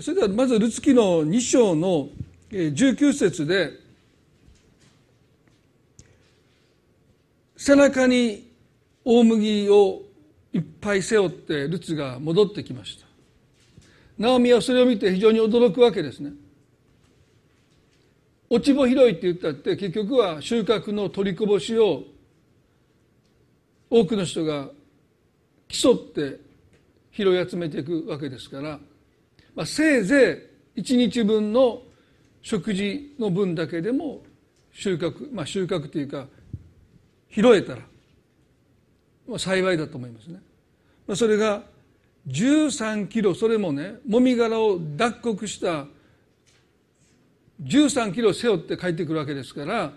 それではまずルツキの2章の19節で背中に大麦をいっぱい背負ってルツが戻ってきました。ナオミはそれを見て非常に驚くわけですね。落ち穂拾いって言ったって結局は収穫の取りこぼしを多くの人が競って拾い集めていくわけですから、まあ、せいぜい1日分の食事の分だけでも収穫まあ収穫というか拾えたら、まあ、幸いだと思いますね。まあ、それが13キロそれもねもみ殻を脱穀した13キロ背負って帰ってくるわけですから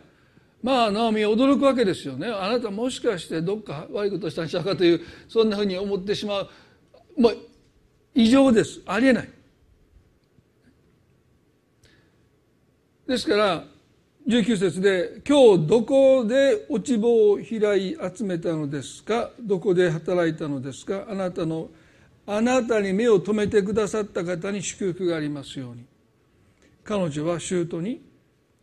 まあナオミは驚くわけですよね。あなたもしかしてどっか悪いことしたんちゃうかというそんなふうに思ってしまう。もう異常です。ありえない。ですから19節で「今日どこで落ち穂を開い集めたのですか？どこで働いたのですか？あなたのあなたに目を留めてくださった方に祝福がありますように」彼女は姑に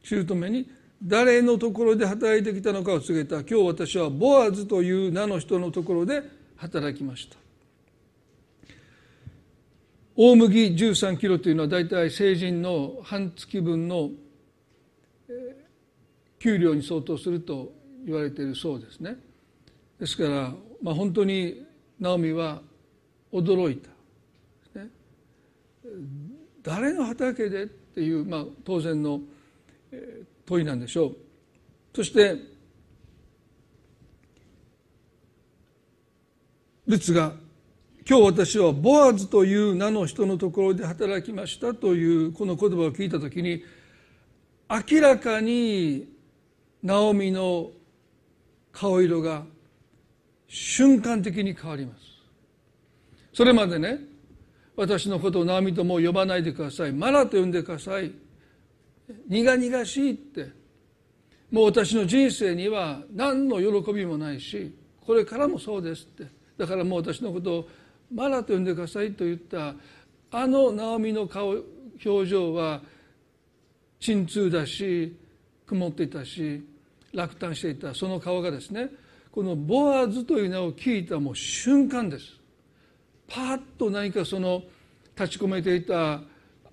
姑に誰のところで働いてきたのかを告げた。今日私はボアズという名の人のところで働きました。大麦13キロというのは大体成人の半月分の給料に相当すると言われているそうですね。ですから、まあ、本当にナオミは驚いた、ね、誰の畑でっていう、まあ、当然の問いなんでしょう。そしてルツが「今日私はボアズという名の人のところで働きました」というこの言葉を聞いた時に明らかにナオミの顔色が瞬間的に変わります。それまでね私のことをナオミともう呼ばないでください。マラと呼んでください。苦々しいって。もう私の人生には何の喜びもないしこれからもそうですって。だからもう私のことをマラと呼んでくださいと言ったあのナオミの顔表情は鎮痛だし曇っていたし落胆していた。その顔がですねこのボアズという名を聞いたもう瞬間です。パッと何かその立ち込めていた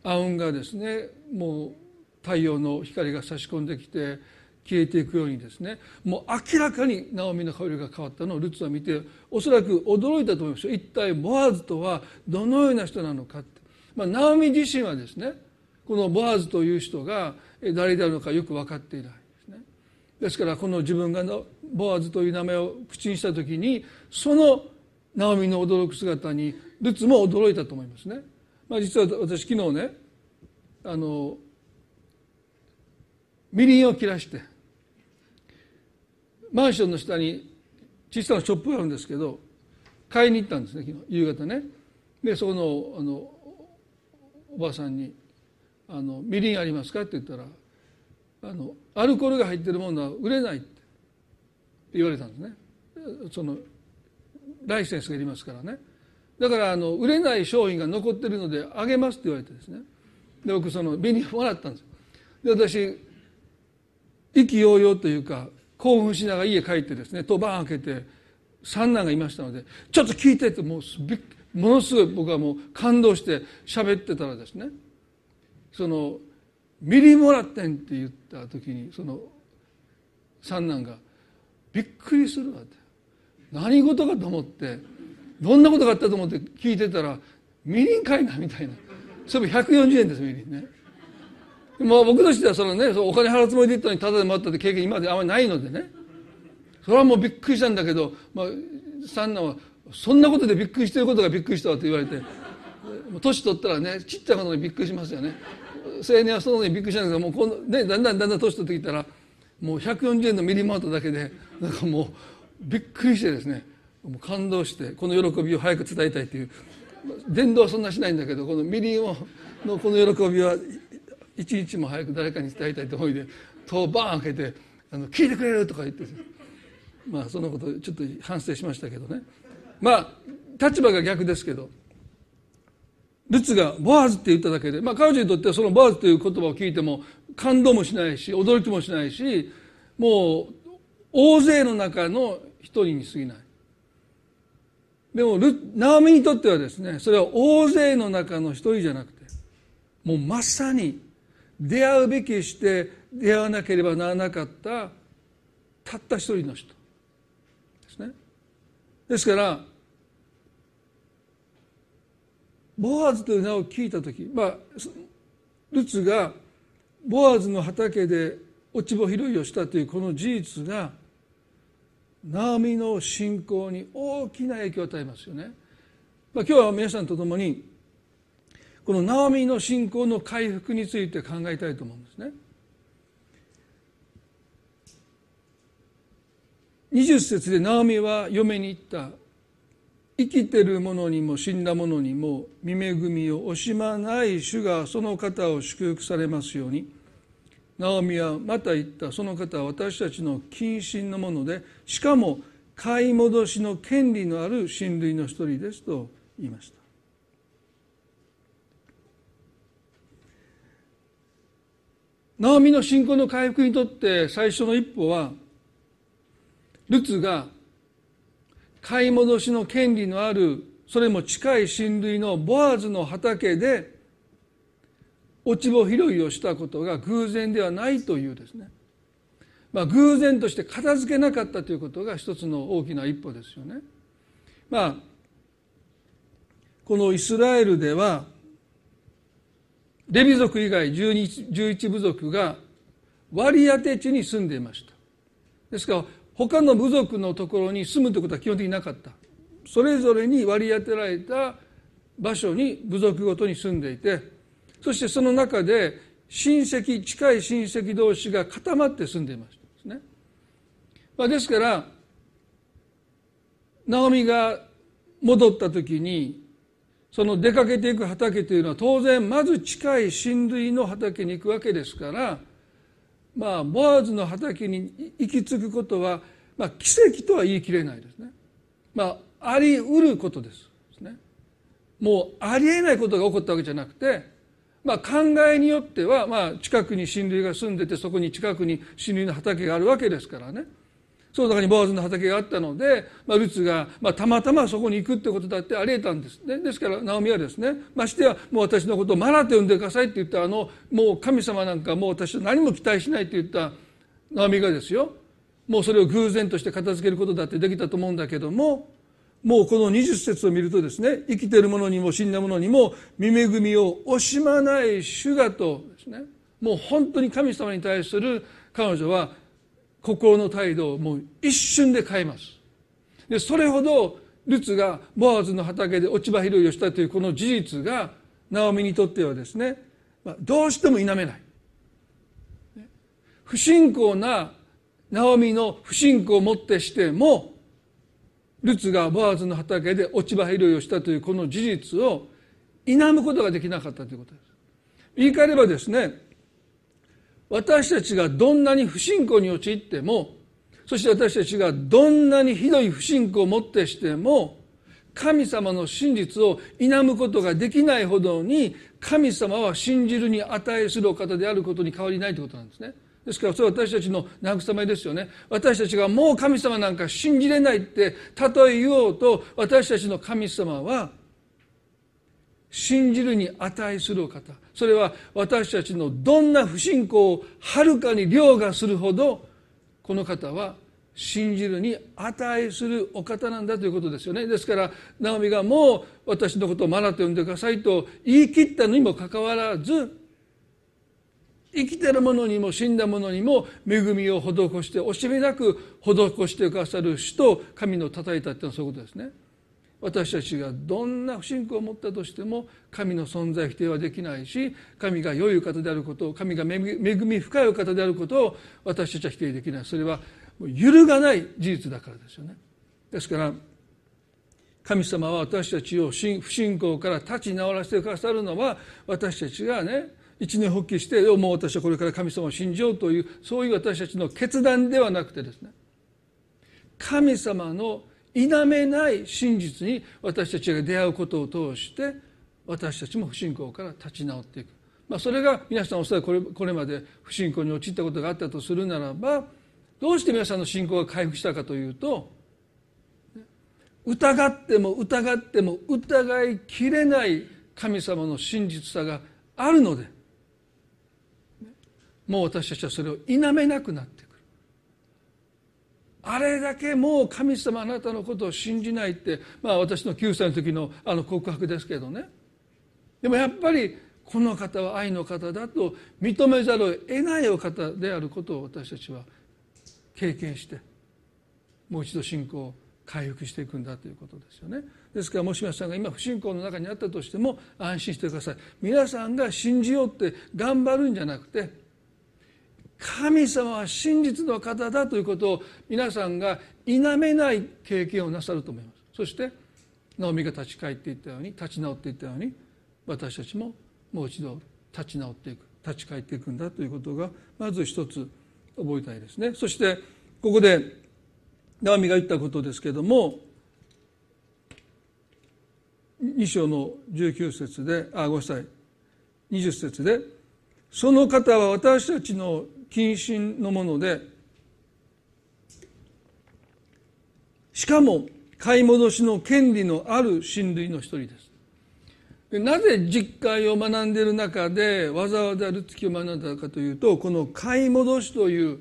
暗雲がですねもう太陽の光が差し込んできて消えていくようにですねもう明らかにナオミの香りが変わったのをルツは見ておそらく驚いたと思いますよ。一体ボアズとはどのような人なのかって、まあ、ナオミ自身はですねこのボアズという人が誰であるのかよく分かっていない。ですね。ですからこの自分がボアズという名前を口にした時にそのナオミの驚く姿にルツも驚いたと思いますね、まあ、実は私昨日ねあのみりんを切らしてマンションの下に小さなショップがあるんですけど買いに行ったんですね昨日夕方ね。でそのあのおばさんにあの「みりんありますか?」って言ったらあの「アルコールが入ってるものは売れない」って言われたんですね。そのライセンスがいりますからね。だからあの売れない商品が残ってるのであげますって言われてですね。で僕そのビニもらったんですで私意気揚々というか興奮しながら家帰ってですね戸番開けて三男がいましたので「ちょっと聞いて」ってもうものすごい僕はもう感動して喋ってたらですねその「ミリもらってん」って言った時にその三男が「びっくりするわ」って。何事かと思ってどんなことがあったと思って聞いてたら「みりんかいな」みたいな。それも140円ですみりんね。まあ僕としてはそのねお金払うつもりで言ったのにただでもらったって経験今まであんまりないのでね。それはもうびっくりしたんだけど、まあ、三男は「そんなことでびっくりしてることがびっくりしたわ」って言われて年取ったらねちっちゃいことにびっくりしますよね。青年はそのにびっくりしたんだけどもうこの、ね、だんだんだんだん年取ってきたらもう140円のミリマートだけでなんかもうびっくりしてですね。もう感動してこの喜びを早く伝えたいという。伝道はそんなしないんだけどこのミリンのこの喜びは一日も早く誰かに伝えたいと思いで戸をバーン開けてあの「聞いてくれる?」とか言ってまあそのことちょっと反省しましたけどね。まあ立場が逆ですけど。ルツがボアズって言っただけで、まあ、彼女にとってはそのボアズという言葉を聞いても感動もしないし驚きもしないしもう大勢の中の一人に過ぎない。でもナオミにとってはですねそれは大勢の中の一人じゃなくてもうまさに出会うべきして出会わなければならなかったたった一人の人ですね。ですからボアズという名を聞いた時まあルツがボアズの畑で落ち穂拾いをしたというこの事実がナオミの信仰に大きな影響を与えますよね。まあ、今日は皆さんと共にこのナオミの信仰の回復について考えたいと思うんですね。20節でナオミは嫁に言った生きてる者にも死んだ者にも見恵みを惜しまない主がその方を祝福されますように。ナオミはまた言ったその方は私たちの近親のものでしかも買い戻しの権利のある親類の一人ですと言いました。ナオミの信仰の回復にとって最初の一歩はルツが買い戻しの権利のあるそれも近い親類のボアズの畑で落ち穂拾いをしたことが偶然ではないというですね、まあ、偶然として片付けなかったということが一つの大きな一歩ですよね。まあこのイスラエルではレビ族以外11部族が割り当て地に住んでいました。ですから他の部族のところに住むということは基本的になかった。それぞれに割り当てられた場所に部族ごとに住んでいてそしてその中で親戚近い親戚同士が固まって住んでいました。ですね、まあ、ですからナオミが戻った時にその出かけていく畑というのは当然まず近い親類の畑に行くわけですからまあボアズの畑に行き着くことは、まあ、奇跡とは言い切れないですね。まあ、あり得ることです。もうありえないことが起こったわけじゃなくて、まあ、考えによっては、まあ、近くに親類が住んでてそこに近くに親類の畑があるわけですからね。その中にボアズの畑があったので、まあ、ルツが、まあ、たまたまそこに行くってことだってあり得たんです。ねですからナオミはですねましてやもう私のことをマラテ呼んでくださいって言ったあのもう神様なんかもう私は何も期待しないって言ったナオミがですよ。もうそれを偶然として片付けることだってできたと思うんだけどももうこの20節を見るとですね生きている者にも死んだ者にも見恵みを惜しまない主がとですねもう本当に神様に対する彼女は心の態度をもう一瞬で変えます。でそれほどルツがボアズの畑で落ち葉拾いをしたというこの事実がナオミにとってはですね、まあ、どうしても否めない。不信仰なナオミの不信仰をもってしてもルツがボアズの畑で落ち葉拾いをしたというこの事実を否むことができなかったということです。言い換えればですね私たちがどんなに不信仰に陥ってもそして私たちがどんなにひどい不信仰をもってしても神様の真実を否むことができないほどに神様は信じるに値するお方であることに変わりないということなんですね。ですからそれは私たちの慰めですよね。私たちがもう神様なんか信じれないってたとえ言おうと私たちの神様は信じるに値するお方それは私たちのどんな不信仰をはるかに凌駕するほどこの方は信じるに値するお方なんだということですよねですからナオミがもう私のことをマナと呼んでくださいと言い切ったのにもかかわらず生きてる者にも死んだ者にも恵みを施して惜しみなく施してくださる主と神の叩いたっていうのはそういうことですね。私たちがどんな不信仰を持ったとしても神の存在否定はできないし神が良い方であることを神が恵み深いお方であることを私たちは否定できない。それは揺るがない事実だからですよね。ですから神様は私たちを不信仰から立ち直らせてくださるのは私たちがね一年発起してもう私はこれから神様を信じようというそういう私たちの決断ではなくてですね神様の否めない真実に私たちが出会うことを通して私たちも不信仰から立ち直っていく、まあ、それが皆さんおそらくこれこれまで不信仰に陥ったことがあったとするならばどうして皆さんの信仰が回復したかというと疑っても疑っても疑いきれない神様の真実さがあるのでもう私たちはそれを否めなくなっていく。あれだけもう神様あなたのことを信じないってまあ私の9歳の時のあの告白ですけどね。でもやっぱりこの方は愛の方だと認めざるを得ないお方であることを私たちは経験してもう一度信仰を回復していくんだということですよね。ですからもし皆さんが今不信仰の中にあったとしても安心してください。皆さんが信じようって頑張るんじゃなくて神様は真実の方だということを皆さんが否めない経験をなさると思います。そしてナオミが立ち返っていったように立ち直っていったように私たちももう一度立ち直っていく立ち返っていくんだということがまず一つ覚えたいですね。そしてここでナオミが言ったことですけども2章の19節であ5歳20節で「その方は私たちの謹慎のものでしかも買い戻しの権利のある親類の一人ですでなぜ実会を学んでいる中でわざわざルツキを学んだかというとこの買い戻しという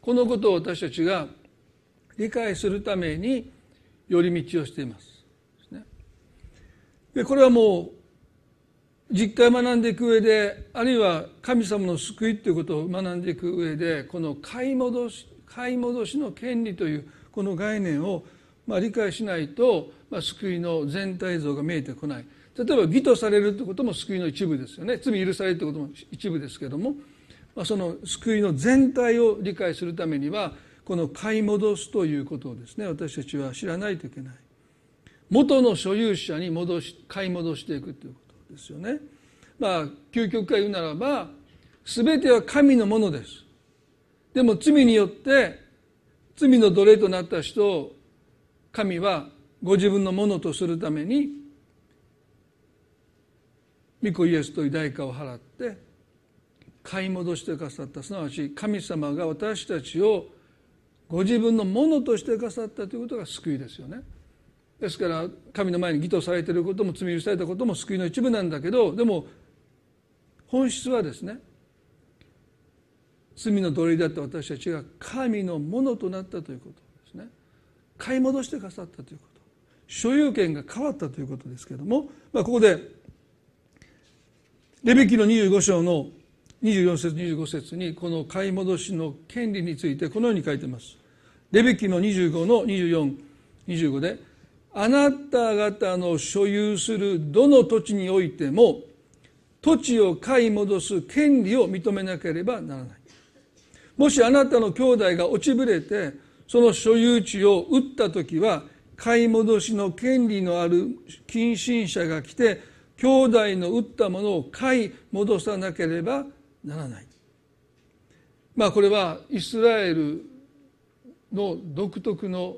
このことを私たちが理解するために寄り道をしています。でこれはもう実会学んでいく上であるいは神様の救いということを学んでいく上でこの買い戻し買い戻しの権利というこの概念をまあ理解しないと、まあ、救いの全体像が見えてこない。例えば義とされるということも救いの一部ですよね。罪許されるということも一部ですけども、まあ、その救いの全体を理解するためにはこの買い戻すということをですね私たちは知らないといけない。元の所有者に戻し買い戻していくということ。ですよね。まあ究極から言うならば全ては神のものです。でも罪によって罪の奴隷となった人を神はご自分のものとするために御子イエスという代価を払って買い戻してくださった。すなわち神様が私たちをご自分のものとしてくださったということが救いですよね。ですから神の前に義とされていることも罪許されたことも救いの一部なんだけどでも本質はですね罪の奴隷だった私たちが神のものとなったということですね。買い戻してくださったということ。所有権が変わったということですけども、まあ、ここでレビキの25章の24節25節にこの買い戻しの権利についてこのように書いてます。レビキの25の2425であなた方の所有するどの土地においても土地を買い戻す権利を認めなければならない。もしあなたの兄弟が落ちぶれてその所有地を売った時は買い戻しの権利のある近親者が来て兄弟の売ったものを買い戻さなければならない。まあこれはイスラエルの独特の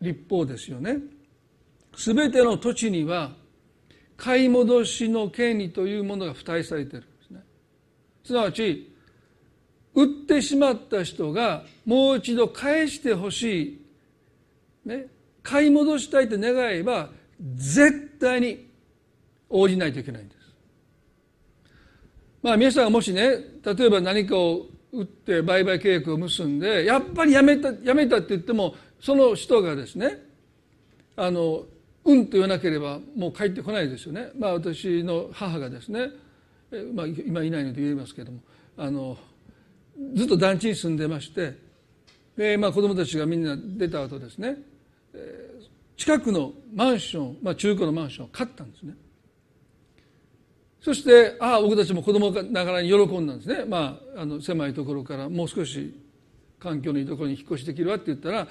立法ですよね全ての土地には買い戻しの権利というものが付帯されてるんですねすなわち売ってしまった人がもう一度返してほしい、ね、買い戻したいと願えば絶対に応じないといけないんです。まあ皆さんがもしね例えば何かを売って売買契約を結んでやっぱりやめたやめたって言ってもその人がですねあのうんと言わなければもう帰ってこないですよね。まあ私の母がですね、まあ、今いないので言いますけどもあのずっと団地に住んでましてで、まあ、子供たちがみんな出た後ですね近くのマンション、まあ、中古のマンションを買ったんですね。そしてああ僕たちも子供ながらに喜んだんですね、まあ、あの狭いところからもう少し環境のいいところに引っ越しできるわって言ったら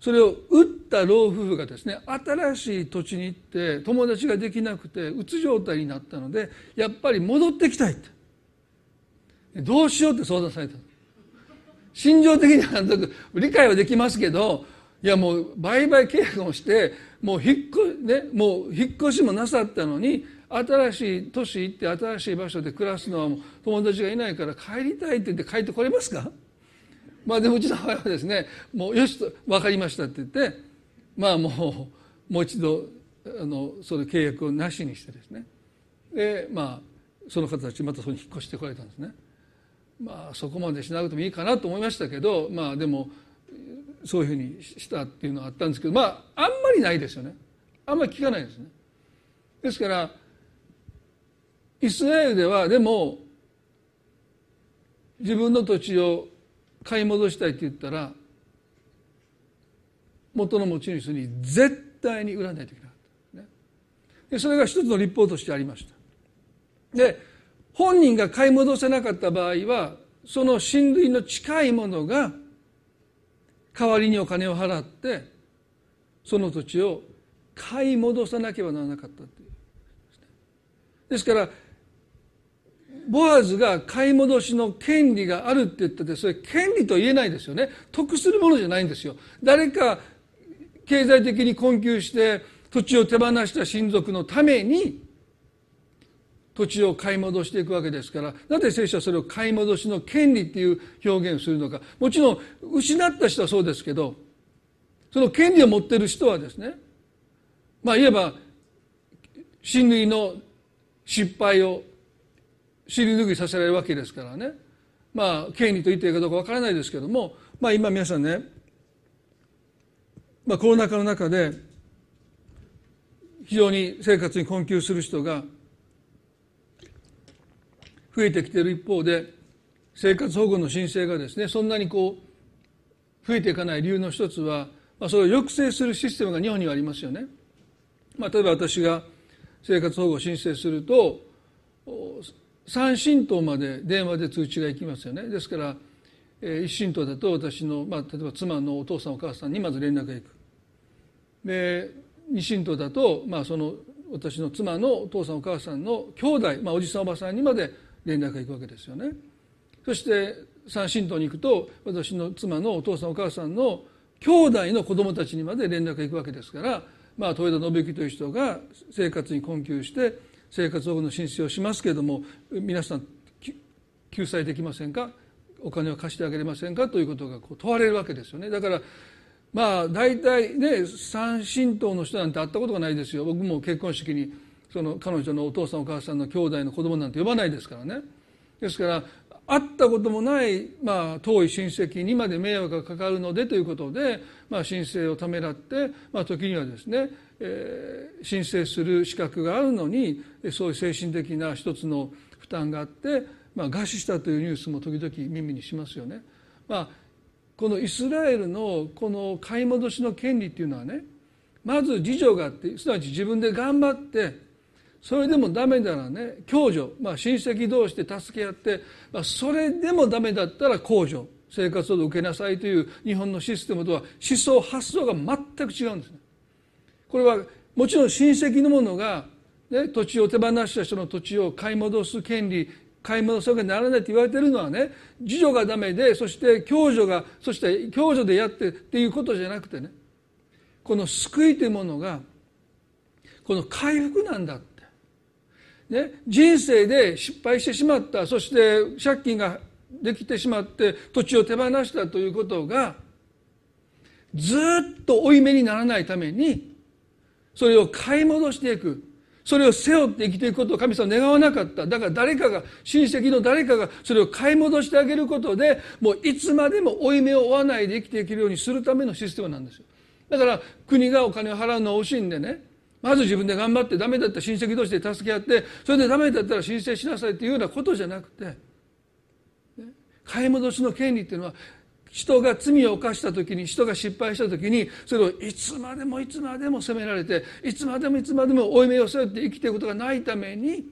それを打った老夫婦がですね新しい土地に行って友達ができなくてうつ状態になったのでやっぱり戻ってきたいって。どうしようって相談された心情的には理解はできますけどいやもう売買契約をしてもう引っ越,、ね、もう引っ越しもなさったのに新しい都市行って新しい場所で暮らすのはもう友達がいないから帰りたいって言って帰ってこれますか？まあでもうちの母親はですねもうよしと分かりましたって言ってまあもうもう一度あのその契約をなしにしてですねでまあその方たちまたそこに引っ越してこられたんですね。まあそこまでしなくてもいいかなと思いましたけどまあでもそういうふうにしたっていうのはあったんですけどまああんまりないですよねあんまり聞かないですね。ですからイスラエルではでも自分の土地を買い戻したいって言ったら元の持ち主に絶対に売らないといけなかった、ね、でそれが一つの立法としてありました。で本人が買い戻せなかった場合はその親類の近いものが代わりにお金を払ってその土地を買い戻さなければならなかったっていう。ですからボアズが買い戻しの権利があるって言っててそれ権利と言えないですよね。得するものじゃないんですよ。誰か経済的に困窮して土地を手放した親族のために土地を買い戻していくわけですから。なぜ聖書はそれを買い戻しの権利っていう表現をするのか。もちろん失った人はそうですけどその権利を持ってる人はですねまあ言えば親類の失敗を尻拭いさせられるわけですからねまあ権利と言っていいかどうかわからないですけどもまあ今皆さんね、まあ、コロナ禍の中で非常に生活に困窮する人が増えてきている一方で生活保護の申請がですねそんなにこう増えていかない理由の一つは、まあ、それを抑制するシステムが日本にはありますよね。まあ、例えば私が生活保護を申請すると3神道まで電話で通知が行きますよね。ですから、えー、一神道だと私の、まあ、例えば妻のお父さんお母さんにまず連絡が行く。で二神道だと、まあ、その私の妻のお父さんお母さんの兄弟、まあ、おじさんおばさんにまで連絡が行くわけですよね。そして三神道に行くと私の妻のお父さんお母さんの兄弟の子供たちにまで連絡が行くわけですから、まあ、豊田信之という人が生活に困窮して生活保護の申請をしますけれども皆さん救済できませんか？お金を貸してあげれませんか？ということが問われるわけですよね。だからまあ大体ね三神道の人なんて会ったことがないですよ。僕も結婚式にその彼女のお父さんお母さんの兄弟の子供なんて呼ばないですからね。ですから会ったこともない、まあ、遠い親戚にまで迷惑がかかるのでということで、まあ、申請をためらって、まあ、時にはですね申請する資格があるのにそういう精神的な一つの負担があって、まあ、餓死したというニュースも時々耳にしますよね。まあ、このイスラエルのこの買い戻しの権利っていうのはねまず自助があってすなわち自分で頑張ってそれでもダメならね共助、まあ、親戚同士で助け合って、まあ、それでもダメだったら公助生活を受けなさいという日本のシステムとは思想発想が全く違うんですね。これはもちろん親戚の者が、ね、土地を手放した人の土地を買い戻す権利買い戻すわけにならないと言われてるのはね自助がダメでそして共助がそして共助でやってっていうことじゃなくてねこの救いというものがこの回復なんだって。ね、人生で失敗してしまったそして借金ができてしまって土地を手放したということがずっと負い目にならないためにそれを買い戻していく。それを背負って生きていくことを神様願わなかった。だから誰かが親戚の誰かがそれを買い戻してあげることでもういつまでも負い目を負わないで生きていけるようにするためのシステムなんですよ。だから国がお金を払うのを惜しんでね。まず自分で頑張ってダメだったら親戚同士で助け合ってそれでダメだったら申請しなさいっていうようなことじゃなくて買い戻しの権利っていうのは人が罪を犯した時に人が失敗した時にそれをいつまでもいつまでも責められていつまでもいつまでも負い目を背負って生きていくことがないために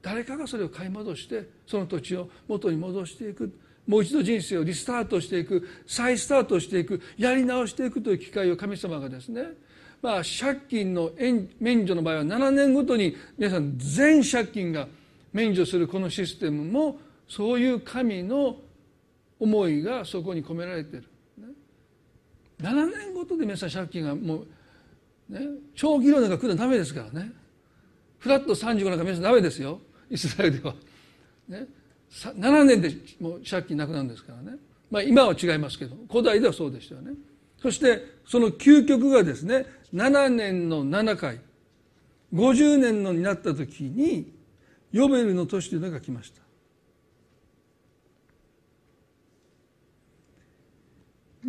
誰かがそれを買い戻してその土地を元に戻していく。もう一度人生をリスタートしていく。再スタートしていく。やり直していくという機会を神様がですねまあ借金の免除の場合は7年ごとに皆さん全借金が免除するこのシステムもそういう神の思いがそこに込められている。7年ごとで皆さん借金がもう、ね、長期ローンなんか来るのダメですからね。フラット35なんか皆さんダメですよ。イスラエルでは、ね、7年でもう借金なくなるんですからね、まあ、今は違いますけど古代ではそうでしたよね。そしてその究極がですね7年の7回50年のになった時にヨベルの年というのが来ました。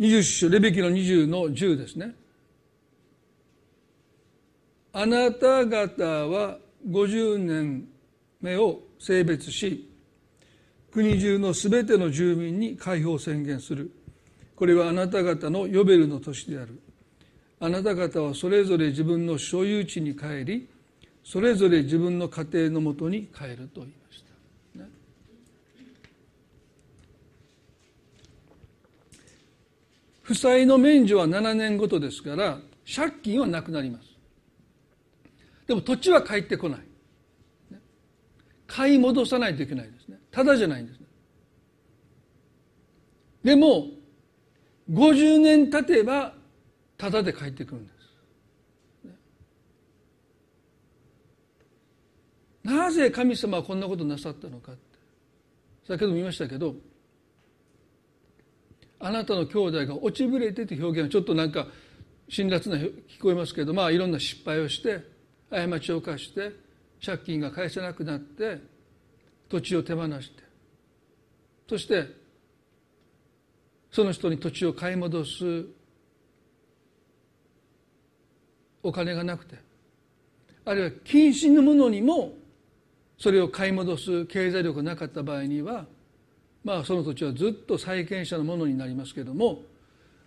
20章レベキの20の10ですね。あなた方は50年目を性別し国中のすべての住民に解放宣言する。これはあなた方のヨベルの年である。あなた方はそれぞれ自分の所有地に帰りそれぞれ自分の家庭のもとに帰るといました、ね、負債の免除は7年ごとですから借金はなくなります。でも土地は返ってこない、買い戻さないといけないですね。ただじゃないんですでも50年経てばただで帰ってくるんです。なぜ神様はこんなことなさったのかって。先ほども言いましたけどあなたの兄弟が落ちぶれてという表現はちょっとなんか辛辣な聞こえますけどまあいろんな失敗をして過ちを犯して借金が返せなくなって土地を手放してそしてその人に土地を買い戻すお金がなくてあるいは近親のものにもそれを買い戻す経済力がなかった場合にはまあその土地はずっと債権者のものになりますけれども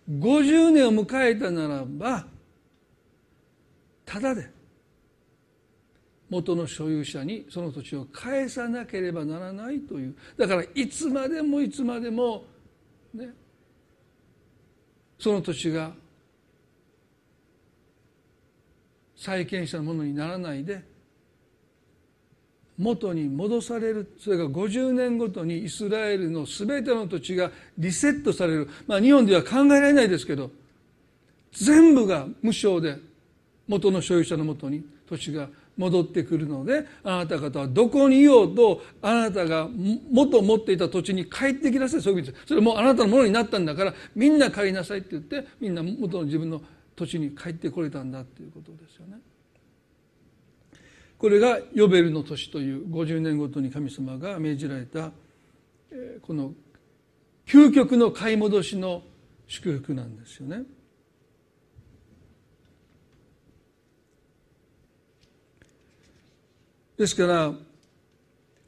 50年を迎えたならばただで元の所有者にその土地を返さなければならないという。だからいつまでもいつまでもねその土地が債権者のものにならないで元に戻されるそれが50年ごとにイスラエルの全ての土地がリセットされる。まあ日本では考えられないですけど全部が無償で元の所有者のもとに土地が戻ってくるのであなた方はどこにいようとあなたが元持っていた土地に帰ってきなさい。そういう意味です。それもうあなたのものになったんだからみんな帰りなさいって言ってみんな元の自分の土地に帰ってこれたんだっていうことですよね。これがヨベルの年という50年ごとに神様が命じられたこの究極の買い戻しの祝福なんですよね。ですから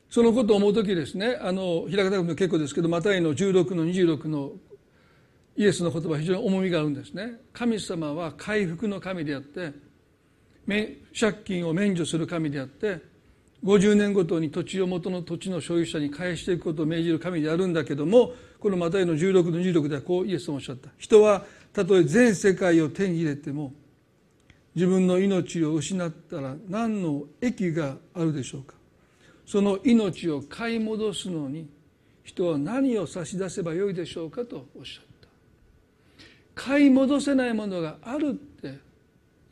そのことを思う時ですねあの平方君も結構ですけどマタイの16の26のイエスの言葉非常に重みがあるんですね。神様は回復の神であって借金を免除する神であって50年ごとに土地を元の土地の所有者に返していくことを命じる神であるんだけどもこのマタイの16の16ではこうイエスもおっしゃった。人はたとえ全世界を手に入れても自分の命を失ったら何の益があるでしょうか。その命を買い戻すのに人は何を差し出せばよいでしょうかとおっしゃった。買い戻せないものがあるって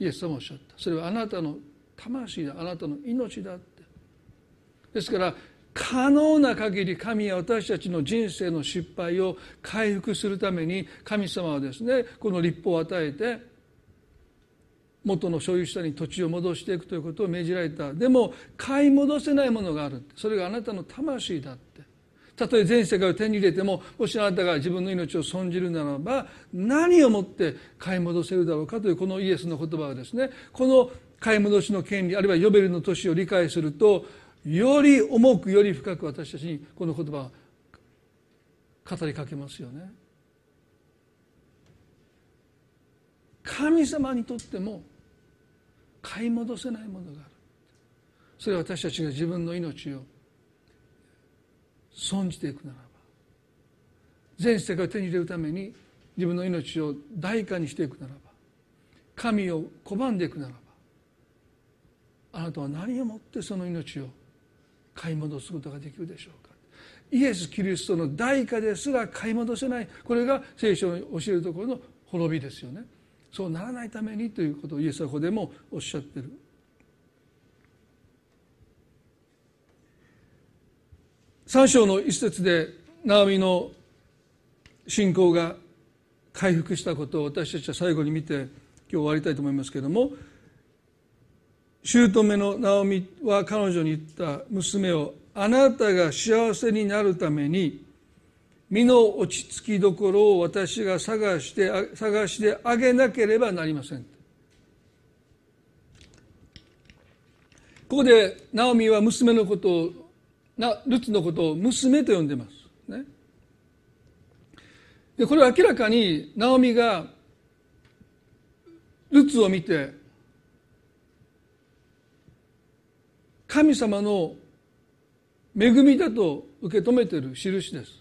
イエス様おっしゃった。それはあなたの魂だ。あなたの命だって。ですから可能な限り神は私たちの人生の失敗を回復するために神様はですねこの立法を与えて元の所有者に土地を戻していくということを命じられた。でも買い戻せないものがあるそれがあなたの魂だって。たとえ全世界を手に入れてももしあなたが自分の命を損じるならば何をもって買い戻せるだろうかというこのイエスの言葉はですねこの買い戻しの権利あるいはヨベルの年を理解するとより重くより深く私たちにこの言葉は語りかけますよね。神様にとっても買い戻せないものがあるそれは私たちが自分の命を損じていくならば全世界を手に入れるために自分の命を代価にしていくならば神を拒んでいくならばあなたは何をもってその命を買い戻すことができるでしょうか。イエス・キリストの代価ですら買い戻せない。これが聖書の教えるところの滅びですよね。そうならないためにということをイエスはここでもおっしゃってる。三章の一節でナオミの信仰が回復したことを私たちは最後に見て今日終わりたいと思いますけれども姑のナオミは彼女に言った娘をあなたが幸せになるために身の落ち着きどころを私が探して探してあげなければなりません。ここでナオミは娘のことをなルツのことを娘と呼んでます。ね。でこれは明らかにナオミがルツを見て神様の恵みだと受け止めている印です。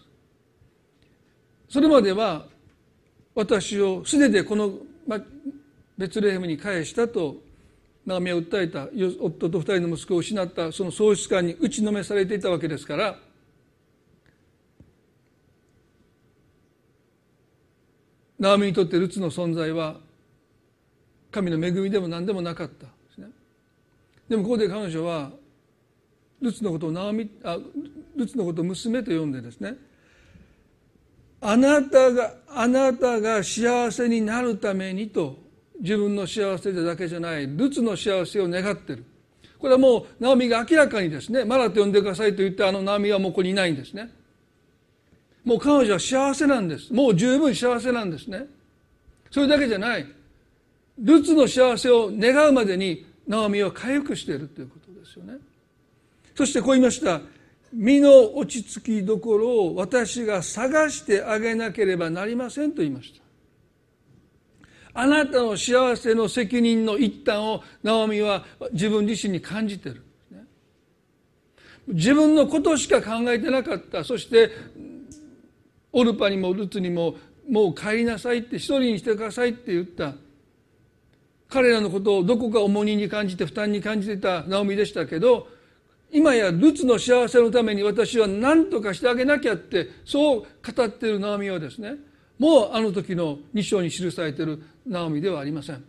それまでは私をすででこのベツレヘムに返したとナオミは訴えた夫と二人の息子を失ったその喪失感に打ちのめされていたわけですからナオミにとってルツの存在は神の恵みでも何でもなかった。ですねでもここで彼女はルツのことをナミあルツのことを娘と呼んでですねあなたがあなたが幸せになるためにと自分の幸せだけじゃないルツの幸せを願ってる。これはもうナオミが明らかにですねマラと呼んでくださいと言ってあのナオミはもうここにいないんですね。もう彼女は幸せなんです。もう十分幸せなんですね。それだけじゃない。ルツの幸せを願うまでにナオミは回復しているということですよね。そしてこう言いました。身の落ち着きどころを私が探してあげなければなりませんと言いました。あなたの幸せの責任の一端をナオミは自分自身に感じてる。自分のことしか考えてなかった。そしてオルパにもルツにももう帰りなさいって一人にしてくださいって言った。彼らのことをどこか重荷に感じて負担に感じてたナオミでしたけど今やルツの幸せのために私は何とかしてあげなきゃってそう語ってるナオミはですねもうあの時の2章に記されているナオミではありません。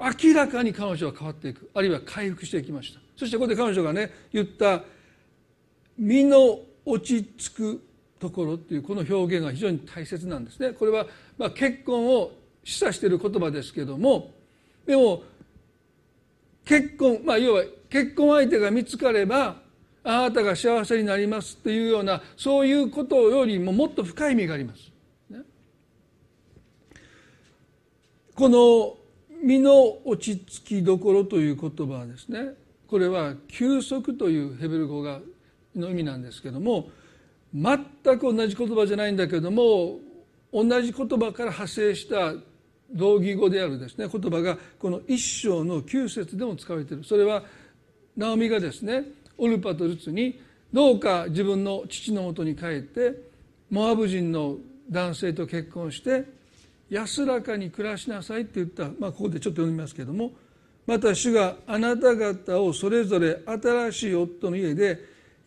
明らかに彼女は変わっていく。あるいは回復していきました。そしてここで彼女がね言った身の落ち着くところっていうこの表現が非常に大切なんですね。これはまあ結婚を示唆している言葉ですけどもでも結婚まあ要は結婚相手が見つかればあなたが幸せになりますっていうようなそういうことよりももっと深い意味があります。ね、この身の落ち着きどころという言葉はですね。これは休息というヘベル語がの意味なんですけども全く同じ言葉じゃないんだけども同じ言葉から派生した同義語であるですね言葉がこの一章の9節でも使われている。それはナオミがですねオルパとルツにどうか自分の父のもとに帰ってモアブ人の男性と結婚して安らかに暮らしなさいって言った、まあ、ここでちょっと読みますけども。また主があなた方をそれぞれ新しい夫の家で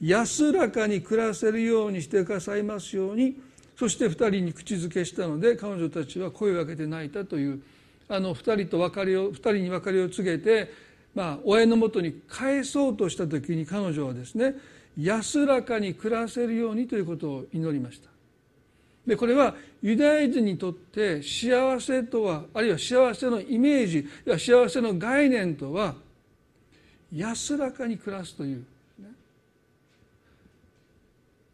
安らかに暮らせるようにしてくださいますように。そして2人に口づけしたので彼女たちは声を上げて泣いたという。あの2人と別れを2人に別れを告げて、まあ、親のもとに返そうとした時に彼女はですね安らかに暮らせるようにということを祈りました。でこれはユダヤ人にとって幸せとはあるいは幸せのイメージ幸せの概念とは安らかに暮らすという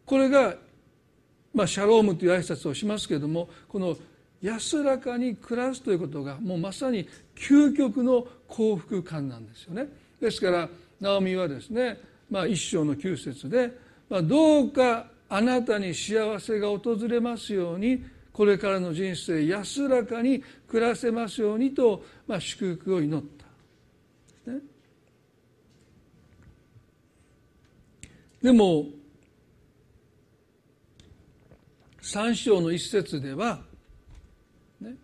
これが、まあ、シャロームという挨拶をしますけれどもこの安らかに暮らすということがもうまさに究極の幸福感なんですよね。ですからナオミはですね、まあ、一章の九節で、まあ、どうかあなたに幸せが訪れますようにこれからの人生安らかに暮らせますようにと、まあ、祝福を祈った。ね、でも三章の一節では、ね、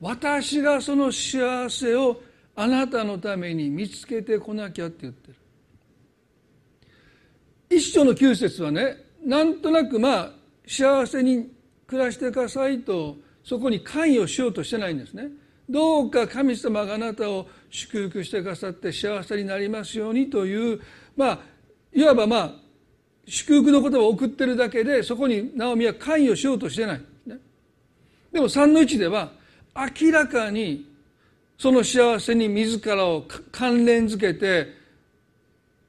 私がその幸せをあなたのために見つけてこなきゃって言ってる一章の九節はねなんとなくまあ幸せに暮らしてくださいとそこに関与しようとしてないんですね。どうか神様があなたを祝福してくださって幸せになりますようにというまあいわばまあ祝福の言葉を送ってるだけでそこにナオミは関与しようとしてない、ね、でも3の1では明らかにその幸せに自らを関連づけて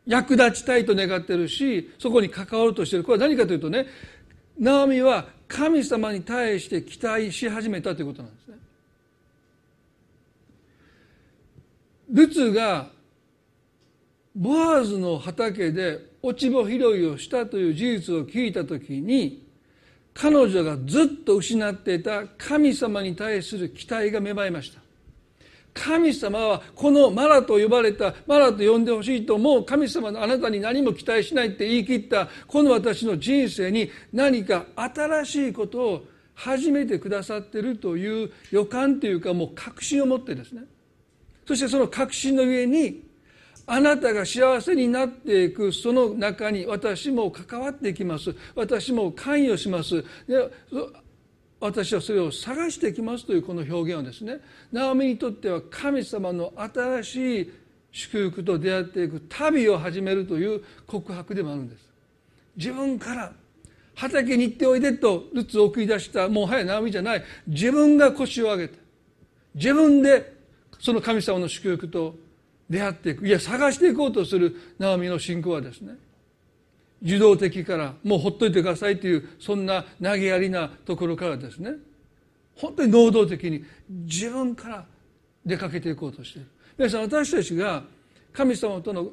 役立ちたいと願ってるしそこに関わろうとしてるこれは何かというとねナオミは神様に対して期待し始めたということなんですね。ルツがボアズの畑で落ち穂拾いをしたという事実を聞いた時に彼女がずっと失っていた神様に対する期待が芽生えました神様はこのマラと呼ばれたマラと呼んでほしいともう。神様のあなたに何も期待しないって言い切った。この私の人生に何か新しいことを始めてくださってるという予感というかもう確信を持ってですね。そしてその確信の上にあなたが幸せになっていくその中に私も関わっていきます。私も関与します。私はそれを探してきますというこの表現はですねナオミにとっては神様の新しい祝福と出会っていく旅を始めるという告白でもあるんです。自分から畑に行っておいでとルツを送り出したもはやナオミじゃない。自分が腰を上げて自分でその神様の祝福と出会っていく。いや探していこうとするナオミの信仰はですね受動的からもうほっといてくださいというそんな投げやりなところからですね。本当に能動的に自分から出かけていこうとしている。皆さん私たちが神様との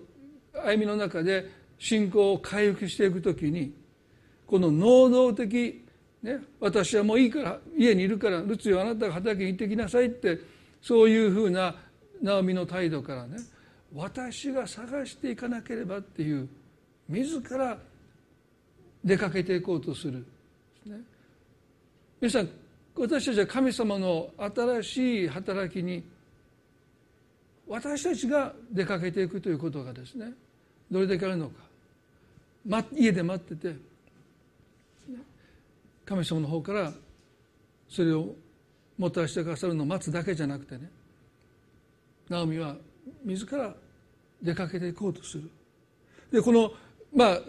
歩みの中で信仰を回復していくときにこの能動的、ね、私はもういいから家にいるからルツよあなたが畑に行ってきなさいってそういうふうなナオミの態度からね私が探していかなければっていう自ら出かけていこうとする、ね、皆さん私たちは神様の新しい働きに私たちが出かけていくということがですねどれだけあるのか、ま、家で待ってて神様の方からそれをもたらしてくださるのを待つだけじゃなくてねナオミは自ら出かけていこうとする。でこのまあ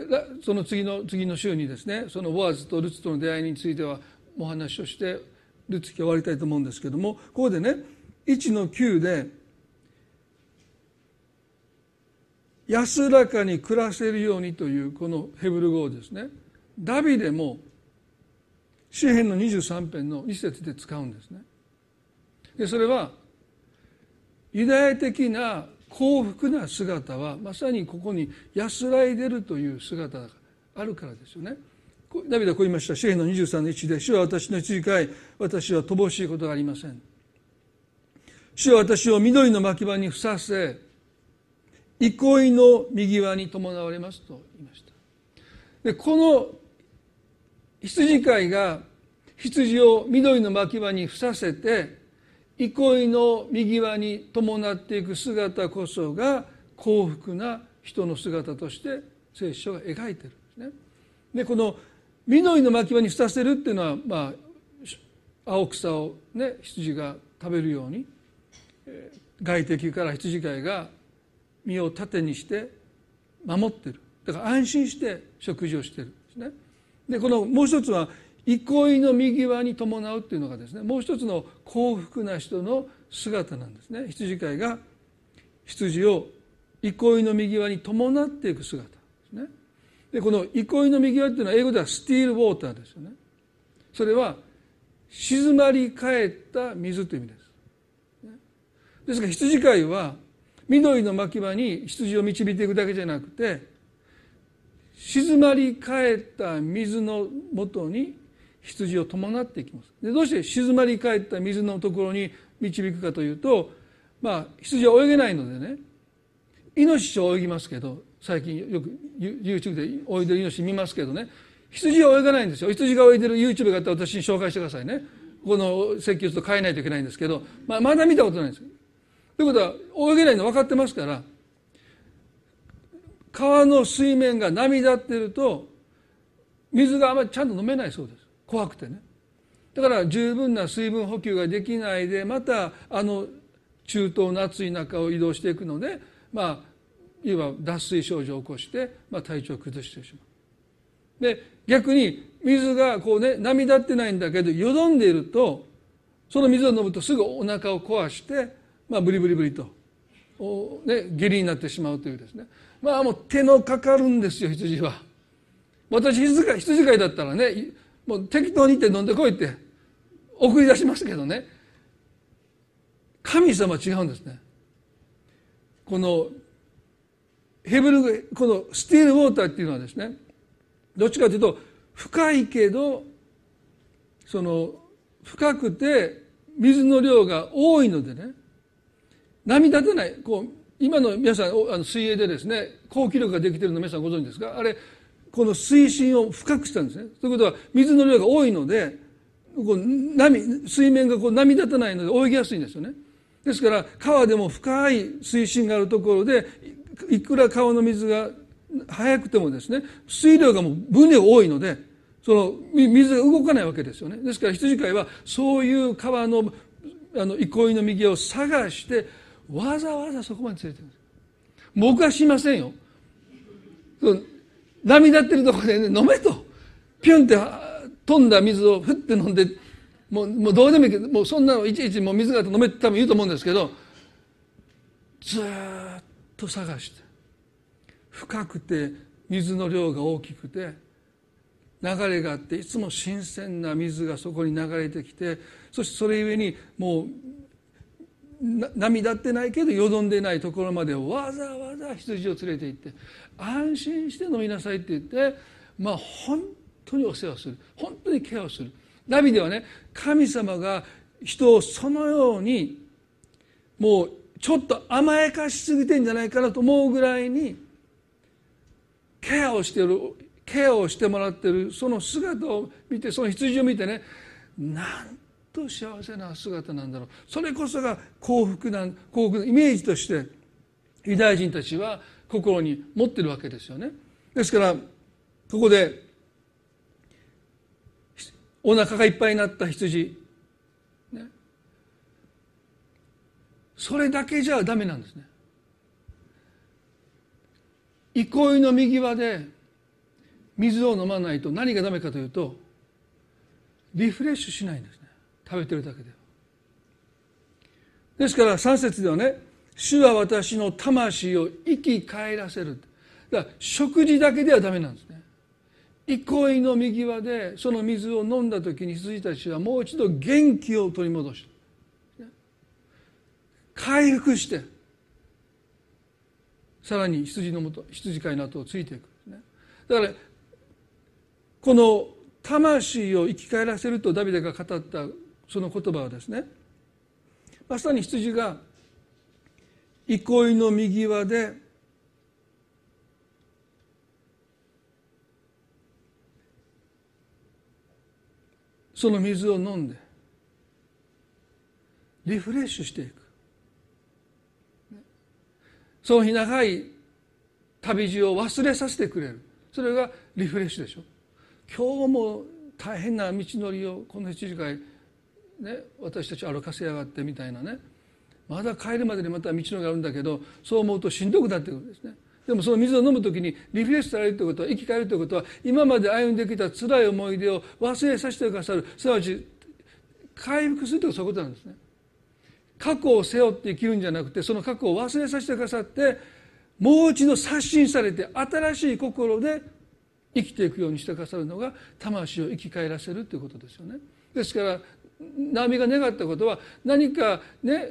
その次の次の週にですねそのボアズとルツとの出会いについてはお話をしてルツキ終わりたいと思うんですけどもここでね1の9で安らかに暮らせるようにというこのヘブル語をですねダビデも詩篇の23編の2節で使うんですね。でそれはユダヤ的な幸福な姿はまさにここに安らいでるという姿があるからですよね。ダビデはこう言いました。詩篇の23の1で、主は私の羊飼い、私は乏しいことがありません。主は私を緑の牧場にふさせ、憩いの右輪に伴われますと言いました。で、この羊飼いが羊を緑の牧場にふさせて、憩いの右輪に伴っていく姿こそが幸福な人の姿として聖書が描いてるんですね。でこの緑の牧場に蓋せるっていうのは、まあ、青草をね羊が食べるように外敵から羊飼いが身を盾にして守ってるだから安心して食事をしてるんですね。でこのもう一つは憩いの右側に伴うっていうのがですねもう一つの幸福な人の姿なんですね。羊飼いが羊を憩いの右側に伴っていく姿ですね。でこの憩いの右側っていうのは英語ではスティールウォーターですよね。それは静まり返った水という意味です。ですから羊飼いは緑の牧場に羊を導いていくだけじゃなくて静まり返った水のもとに羊を伴っていきます。でどうして静まり返った水のところに導くかというとまあ羊は泳げないのでねイノシシは泳ぎますけど最近よく YouTube で泳いでるイノシシ見ますけどね羊は泳がないんですよ。羊が泳いでる YouTube があったら私に紹介してくださいね。この説教すると変えないといけないんですけど、まあ、まだ見たことないんですよ。ということは泳げないの分かってますから川の水面が波立ってると水があまりちゃんと飲めないそうです。怖くてねだから十分な水分補給ができないでまたあの中東の暑い中を移動していくのでまあいわば脱水症状を起こして、まあ、体調を崩してしまう。で逆に水がこうね波立ってないんだけどよどんでいるとその水を飲むとすぐお腹を壊して、まあ、ブリブリブリと、ね、下痢になってしまうというですねまあもう手のかかるんですよ羊は。私羊飼いだったらねもう適当に行って飲んでこいって送り出しますけどね。神様は違うんですね。このヘブル語このスティールウォーターっていうのはですねどっちかというと深いけどその深くて水の量が多いのでね波立てない。こう今の皆さんあの水泳でですね高気力ができてるの皆さんご存知ですか？あれこの水深を深くしたんですね。ということは水の量が多いのでこう波水面がこう波立たないので泳ぎやすいんですよね。ですから川でも深い水深があるところでいくら川の水が速くてもですね水量がもう分量多いのでその水が動かないわけですよね。ですから羊飼いはそういう川のあの憩いの右を探してわざわざそこまで連れてるんです。僕はしませんよ。波立ってるところで、ね、飲めと。ピュンって飛んだ水をふって飲んでもうもうどうでもいいけどもうそんなのいちいちもう水があって飲めって多分言うと思うんですけどずっと探して。深くて水の量が大きくて流れがあっていつも新鮮な水がそこに流れてきてそしてそれゆえにもう波立ってないけどよどんでないところまでわざわざ羊を連れて行って安心して飲みなさいって言ってまあ本当にお世話する。本当にケアをする。ダビデはね神様が人をそのようにもうちょっと甘やかしすぎてんじゃないかなと思うぐらいにケアをしてるケアをしてもらってるその姿を見てその羊を見てねなんと幸せな姿なんだろう。それこそが幸福な幸福のイメージとしてユダヤ人たちは心に持ってるわけですよね。ですからここでお腹がいっぱいになった羊、ね、それだけじゃダメなんですね。憩いの右輪で水を飲まないと何がダメかというとリフレッシュしないんですね。食べてるだけでは。ですから3節ではね主は私の魂を生き返らせる。だから食事だけではダメなんですね。憩いの右輪でその水を飲んだ時に羊たちはもう一度元気を取り戻し回復してさらに羊のもと羊飼いの後をついていくだからこの魂を生き返らせるとダビデが語ったその言葉はですねまさに羊が憩いの右輪でその水を飲んでリフレッシュしていく。その日長い旅路を忘れさせてくれる。それがリフレッシュでしょ。今日も大変な道のりをこの羊飼いね私たち歩かせやがってみたいなね。まだ帰るまでにまた道のがあるんだけどそう思うとしんどくなってくるんですね。でもその水を飲む時にリフレッシュされるということは生き返るということは今まで歩んできた辛い思い出を忘れさせてくださるすなわち回復するというそういうことなんですね。過去を背負って生きるんじゃなくてその過去を忘れさせてくださってもう一度刷新されて新しい心で生きていくようにしてくださるのが魂を生き返らせるということですよね。ですから波が願ったことは何かね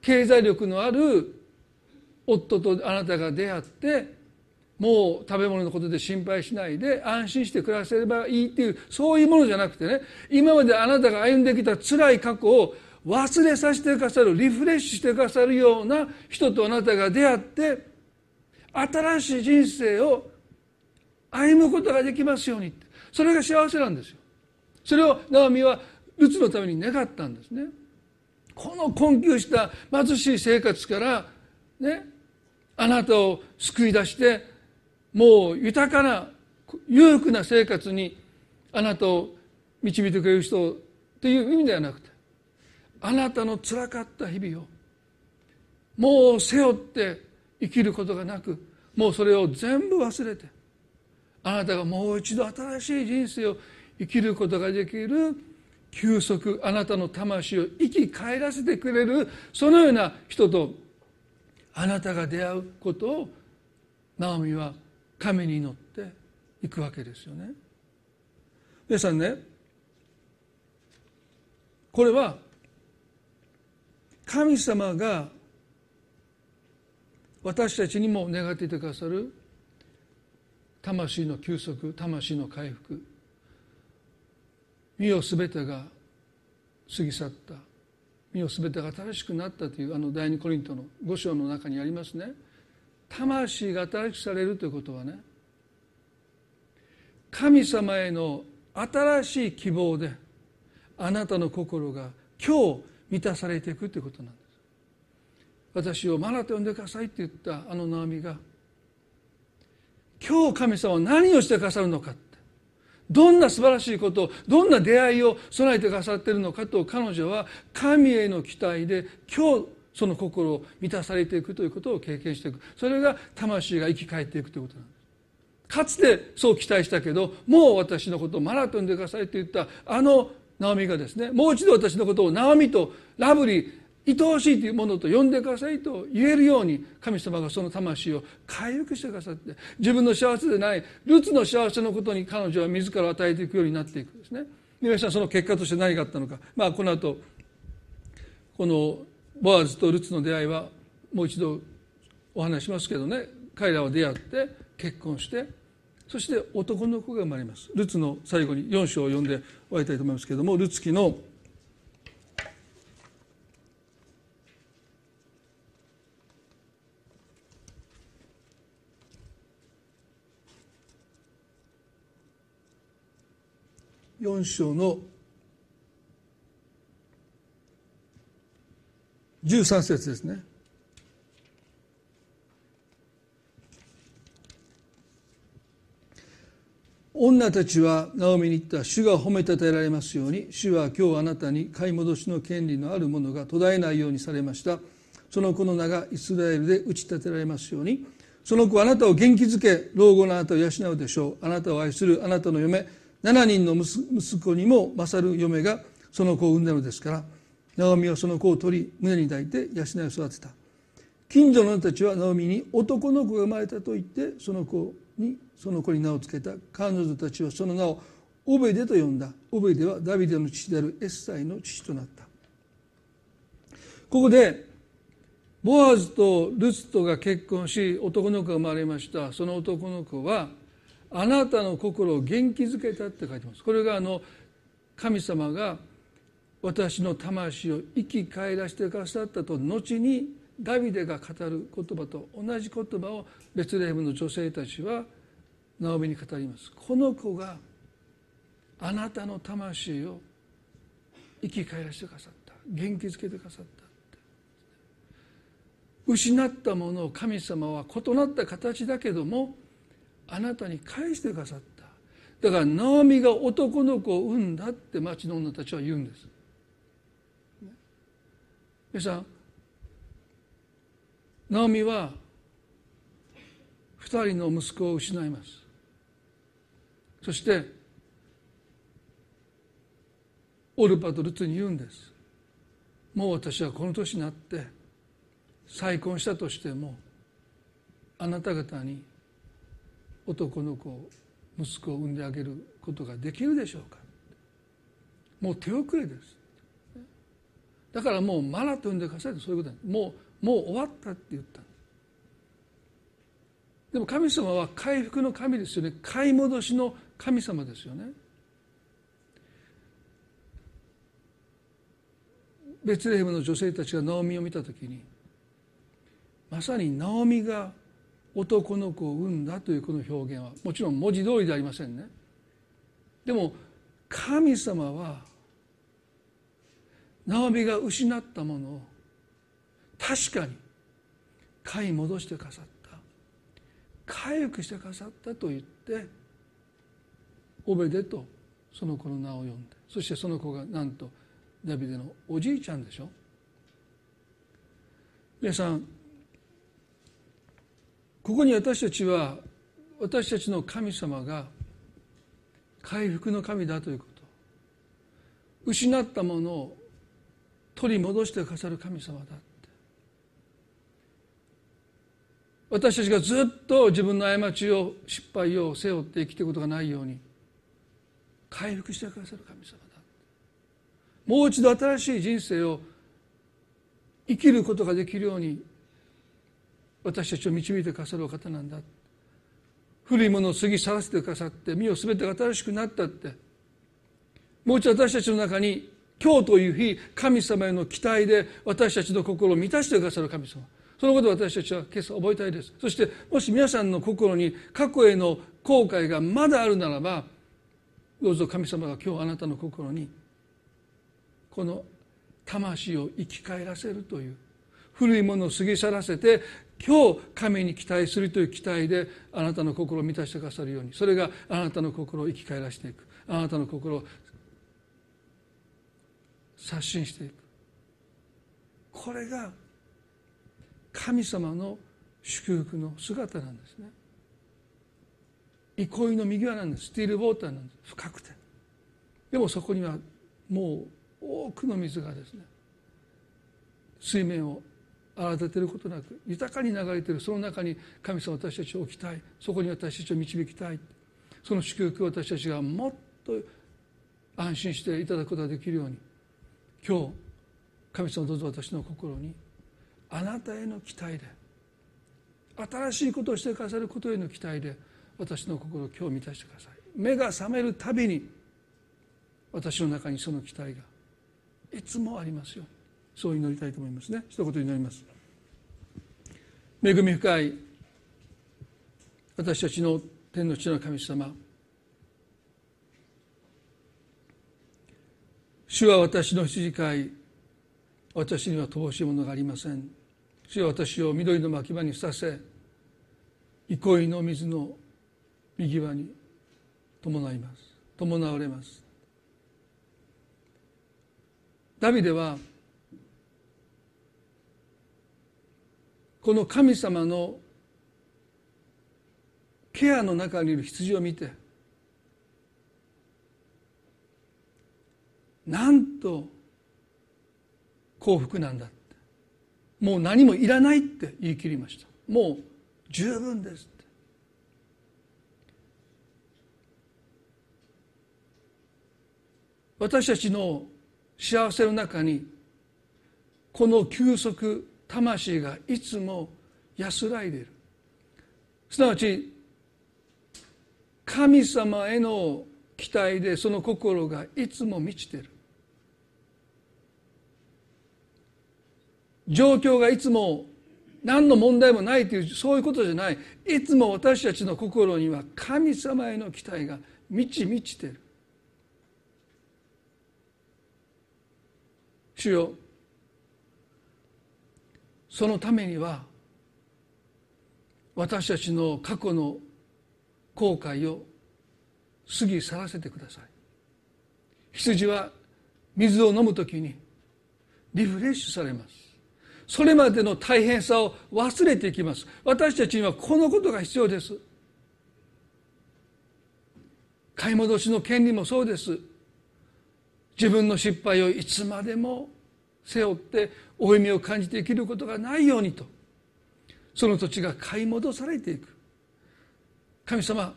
経済力のある夫とあなたが出会ってもう食べ物のことで心配しないで安心して暮らせればいいっていうそういうものじゃなくてね今まであなたが歩んできた辛い過去を忘れさせてくださるリフレッシュしてくださるような人とあなたが出会って新しい人生を歩むことができますようにそれが幸せなんですよ。それをナオミはルツのために願ったんですね。この困窮した貧しい生活からねあなたを救い出してもう豊かな裕福な生活にあなたを導いてくれる人という意味ではなくてあなたのつらかった日々をもう背負って生きることがなくもうそれを全部忘れてあなたがもう一度新しい人生を生きることができる休息あなたの魂を生き返らせてくれるそのような人とあなたが出会うことをナオミは神に祈っていくわけですよね。皆さんねこれは神様が私たちにも願っていてくださる魂の休息魂の回復身をすべてが過ぎ去った。身をすべてが新しくなったというあの第二コリントの五章の中にありますね。魂が新しくされるということはね神様への新しい希望であなたの心が今日満たされていくということなんです。私をマナと呼んでくださいって言ったあのナオミが今日神様は何をしてくださるのか。どんな素晴らしいことどんな出会いを備えてくださっているのかと彼女は神への期待で今日その心を満たされていくということを経験していく。それが魂が生き返っていくということなんです。かつてそう期待したけどもう私のことをマラトンでくださいと言ったあのナオミがですねもう一度私のことをナオミとラブリー愛おしいというものと呼んでくださいと言えるように神様がその魂を回復してくださって自分の幸せでないルツの幸せのことに彼女は自ら与えていくようになっていくんですね。皆さんその結果として何があったのか。まあこの後このボアズとルツの出会いはもう一度お話しますけどね。彼らは出会って結婚してそして男の子が生まれます。ルツの最後に4章を読んで終わりたいと思いますけれどもルツ記の4章の13節ですね。女たちはナオミに言った主が褒めたたえられますように主は今日あなたに買い戻しの権利のあるものが途絶えないようにされましたその子の名がイスラエルで打ち立てられますようにその子はあなたを元気づけ老後のあなたを養うでしょうあなたを愛するあなたの嫁7人の息子にも勝る嫁がその子を産んだのですからナオミはその子を取り胸に抱いて養いを育てた。近所の人たちはナオミに男の子が生まれたと言ってその子にその子に名を付けた。彼女たちはその名をオベデと呼んだ。オベデはダビデの父であるエッサイの父となった。ここでボアズとルツとが結婚し男の子が生まれました。その男の子はあなたの心を元気づけたって書いてます。これがあの神様が私の魂を生き返らせてくださったと後にダビデが語る言葉と同じ言葉をベツレヘムの女性たちはナオミに語ります。この子があなたの魂を生き返らせてくださった。元気づけてくださった失ったものを神様は異なった形だけどもあなたに返してくださった。だからナオミが男の子を産んだって町の女たちは言うんです。皆さんナオミは二人の息子を失います。そしてオルパとルツに言うんです。もう私はこの年になって再婚したとしてもあなた方に男の子息子を産んであげることができるでしょうか。もう手遅れです。だからもうマラと呼んでくださいとそういうこともうもう終わったって言った。でも神様は回復の神ですよね。買い戻しの神様ですよね。ベツレヘムの女性たちがナオミを見た時にまさにナオミが男の子を産んだというこの表現は。もちろん文字通りでありませんね。でも神様はナオミが失ったものを確かに買い戻してくださった。回復してくださったと言ってオベデとその子の名を呼んでそしてその子がなんとダビデのおじいちゃんでしょ。皆さんここに私たちは私たちの神様が回復の神だということ。失ったものを取り戻して飾る神様だって。私たちがずっと自分の過ちを失敗を背負って生きていくことがないように回復してくださる神様だもう一度新しい人生を生きることができるように私たちを導いてくださるお方なんだ。古いものを過ぎ去らせてくださって身を全てが新しくなったって。もう一度私たちの中に今日という日神様への期待で私たちの心を満たしてくださる神様。そのことを私たちは今朝覚えたいです。そしてもし皆さんの心に過去への後悔がまだあるならばどうぞ神様が今日あなたの心にこの魂を生き返らせるという古いものを過ぎ去らせて今日神に期待するという期待であなたの心を満たしてくださるように。それがあなたの心を生き返らせていく。あなたの心を刷新していく。これが神様の祝福の姿なんですね。憩いの右側なんです。スティールウォーターなんです。深くて。でもそこにはもう多くの水がですね水面を荒立てることなく豊かに流れているその中に神様私たちを置きたいそこに私たちを導きたいその祝福を私たちがもっと安心していただくことができるように今日神様どうぞ私の心にあなたへの期待で新しいことをしてくださることへの期待で私の心を今日満たしてください。目が覚めるたびに私の中にその期待がいつもありますように。そう祈りたいと思いますね。一言祈ります。恵み深い私たちの天の地の神様。主は私の羊飼い私には乏しいものがありません。主は私を緑の牧場にさせ憩いの水の右側に伴います。伴われます。ダビデはこの神様のケアの中にいる羊を見てなんと幸福なんだって。もう何もいらないって言い切りました。もう十分ですって。私たちの幸せの中にこの休息魂がいつも安らいでいる。すなわち神様への期待でその心がいつも満ちている。状況がいつも何の問題もないというそういうことじゃない。いつも私たちの心には神様への期待が満ち満ちている。主よそのためには私たちの過去の後悔を過ぎ去らせてください。羊は水を飲む時にリフレッシュされます。それまでの大変さを忘れていきます。私たちにはこのことが必要です。買い戻しの権利もそうです。自分の失敗をいつまでも背負って負い目を感じて生きることがないようにと。その土地が買い戻されていく。神様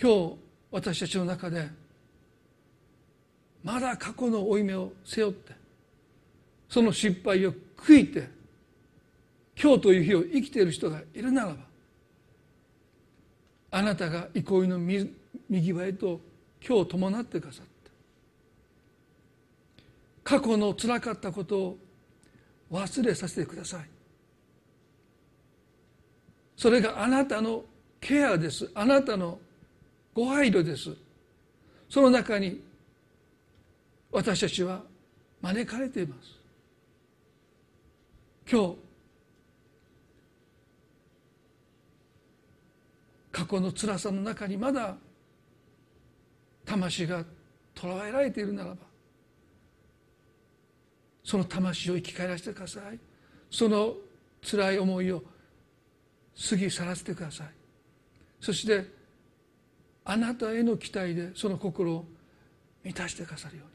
今日私たちの中でまだ過去の負い目を背負ってその失敗を悔いて今日という日を生きている人がいるならばあなたが憩いの右側へと今日伴ってくださって過去のつらかったことを忘れさせてください。それがあなたのケアです。あなたのご配慮です。その中に私たちは招かれています。今日過去の辛さの中にまだ魂が捕らえられているならばその魂を生き返らせてください。その辛い思いを過ぎ去らせてください。そしてあなたへの期待でその心を満たしてくださるように。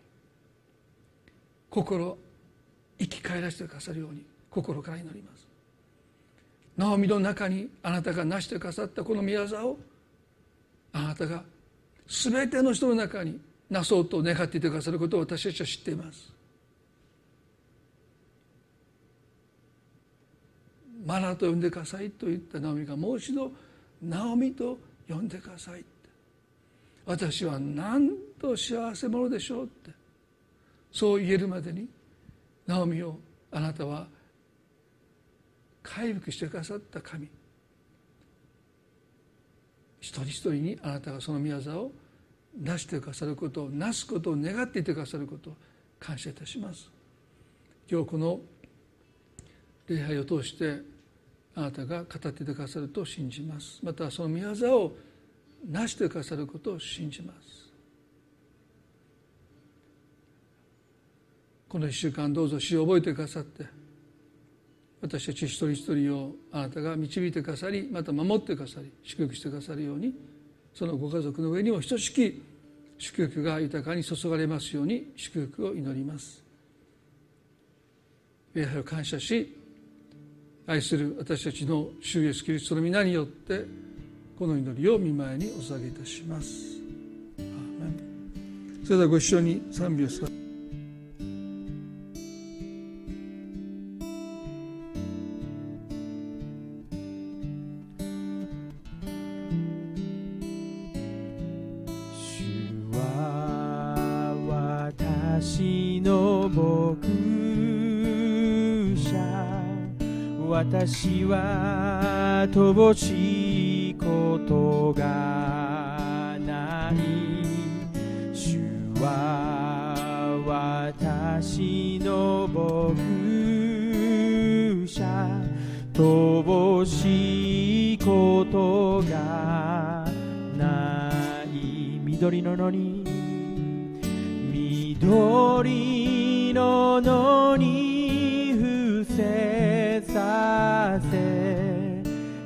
心生き返らせてくださるように心から祈ります。ナオミの中にあなたが成してくださったこの宮沢をあなたが全ての人の中になそうと願っていてくださることを私たちは知っています。マナと呼んでくださいと言ったナオミがもう一度ナオミと呼んでくださいって。私はなんと幸せ者でしょうって。そう言えるまでにナオミをあなたは回復してくださった神。一人一人にあなたがその宮沢を出してくださることをなすことを願っていてくださることを感謝いたします。今日この礼拝を通してあなたが語ってくださると信じます。またその宮沢をなしてくださることを信じます。この1週間どうぞ死を覚えてくださって私たち一人一人をあなたが導いてくださりまた守ってくださり祝福してくださるようにそのご家族の上にも等しき祝福が豊かに注がれますように祝福を祈ります。礼拝を感謝し愛する私たちの主イエスキリストの皆によってこの祈りを見舞いにお捧げいたします。それではご一緒に賛美を私は乏しいことがない主は私の牧者乏しいことがない緑の野に緑の野にさせ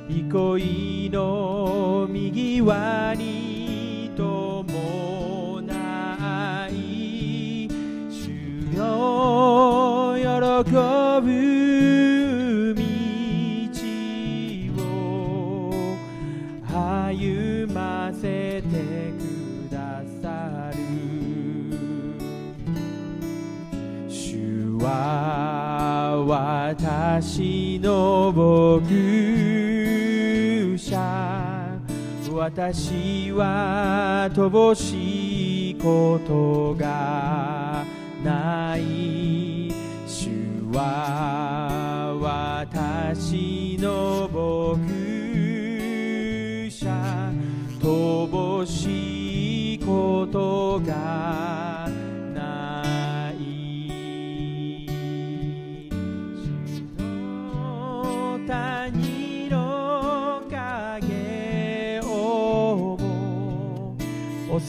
憩いの右輪に伴い主よ喜ぶ道を歩ませてくださる。主は私の牧者私は乏しいことがない。主は私の牧者乏しいことがない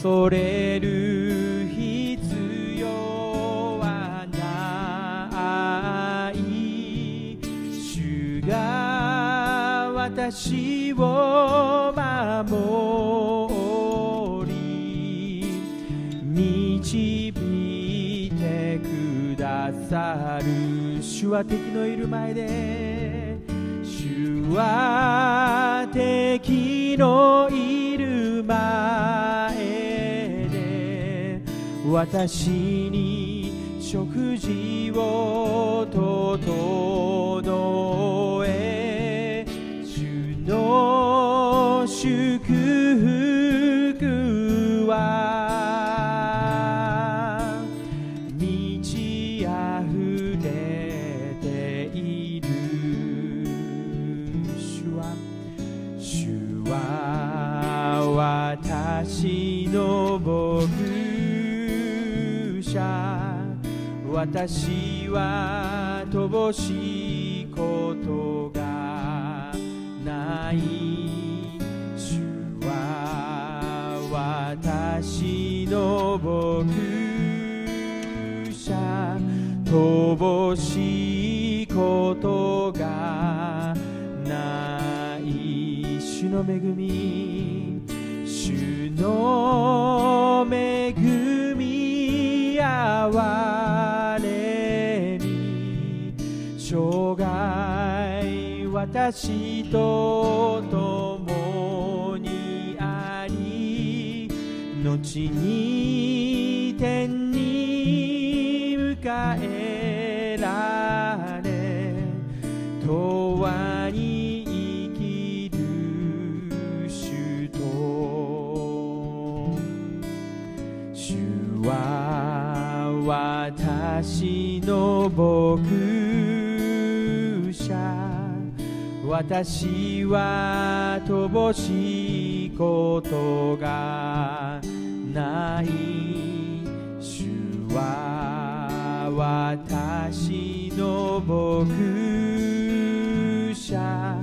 恐れる必要はない主が私を守り導いてくださる。主は敵のいる前で主は敵のいる前で。私に食事を整え私は乏しいことがない主は私の牧者乏しいことがない主の恵み主の恵み哀れ生涯私と共にあり後に天に迎えられ永遠に生きる主と。主は私の牧私は乏しいことがない。主は私の牧者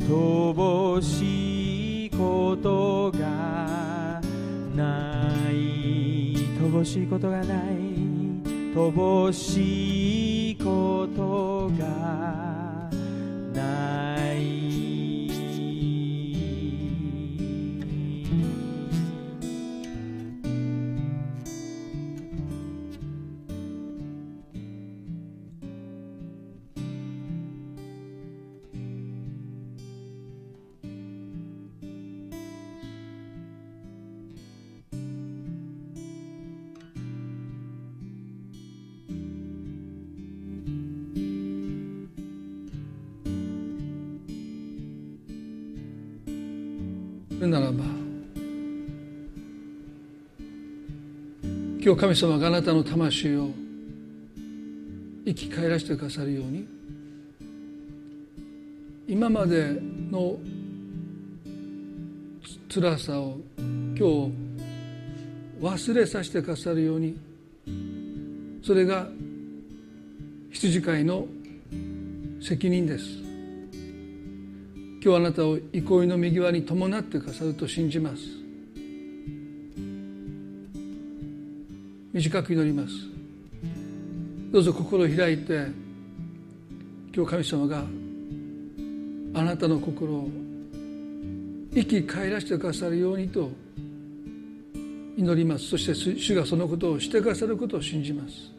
乏しいことがない。乏しいことがない。乏しいことがない。今日神様があなたの魂を生き返らせてくださるように今までの辛さを今日忘れさせてくださるようにそれが羊飼いの責任です。今日あなたを憩いの右側に伴ってくださると信じます。短く祈ります。どうぞ心を開いて今日神様があなたの心を生き返らせてくださるようにと祈ります。そして主がそのことをしてくださることを信じます。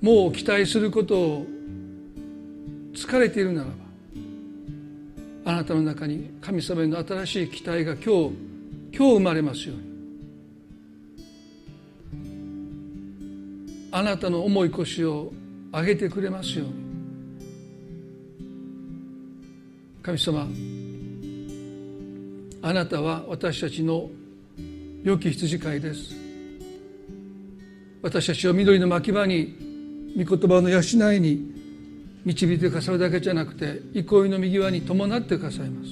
もう期待することを疲れているならばあなたの中に神様への新しい期待が今日今日生まれますように。あなたの重い腰を上げてくれますように。神様あなたは私たちの良き羊飼いです。私たちを緑の牧場に御言葉の養いに導いてくださるだけじゃなくて憩いの右側に伴ってくださいます。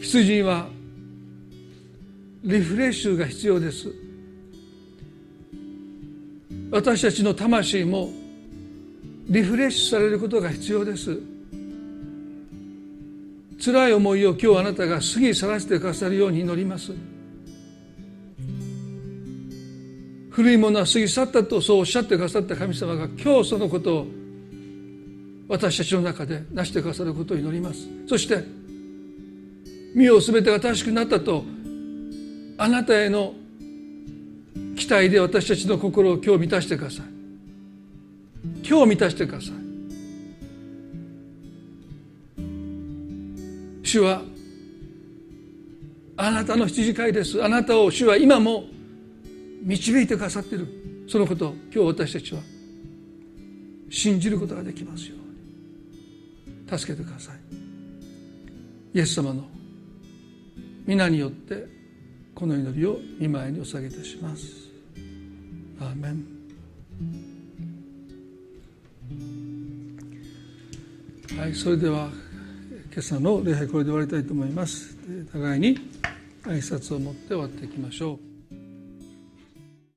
羊はリフレッシュが必要です。私たちの魂もリフレッシュされることが必要です。辛い思いを今日あなたが過ぎ去らせてくださるように祈ります。古いものは過ぎ去ったとそうおっしゃってくださった神様が今日そのことを私たちの中で成してくださることを祈ります。そして身を全てが正しくなったとあなたへの期待で私たちの心を今日満たしてください。今日満たしてください。主はあなたの羊飼いです。あなたを主は今も導いてくださっている。そのことを今日私たちは信じることができますように。助けてください。イエス様の皆によってこの祈りを見舞いにお下げいたします。アーメン。はいそれでは今朝の礼拝これで終わりたいと思います。互いに挨拶を持って終わっていきましょう。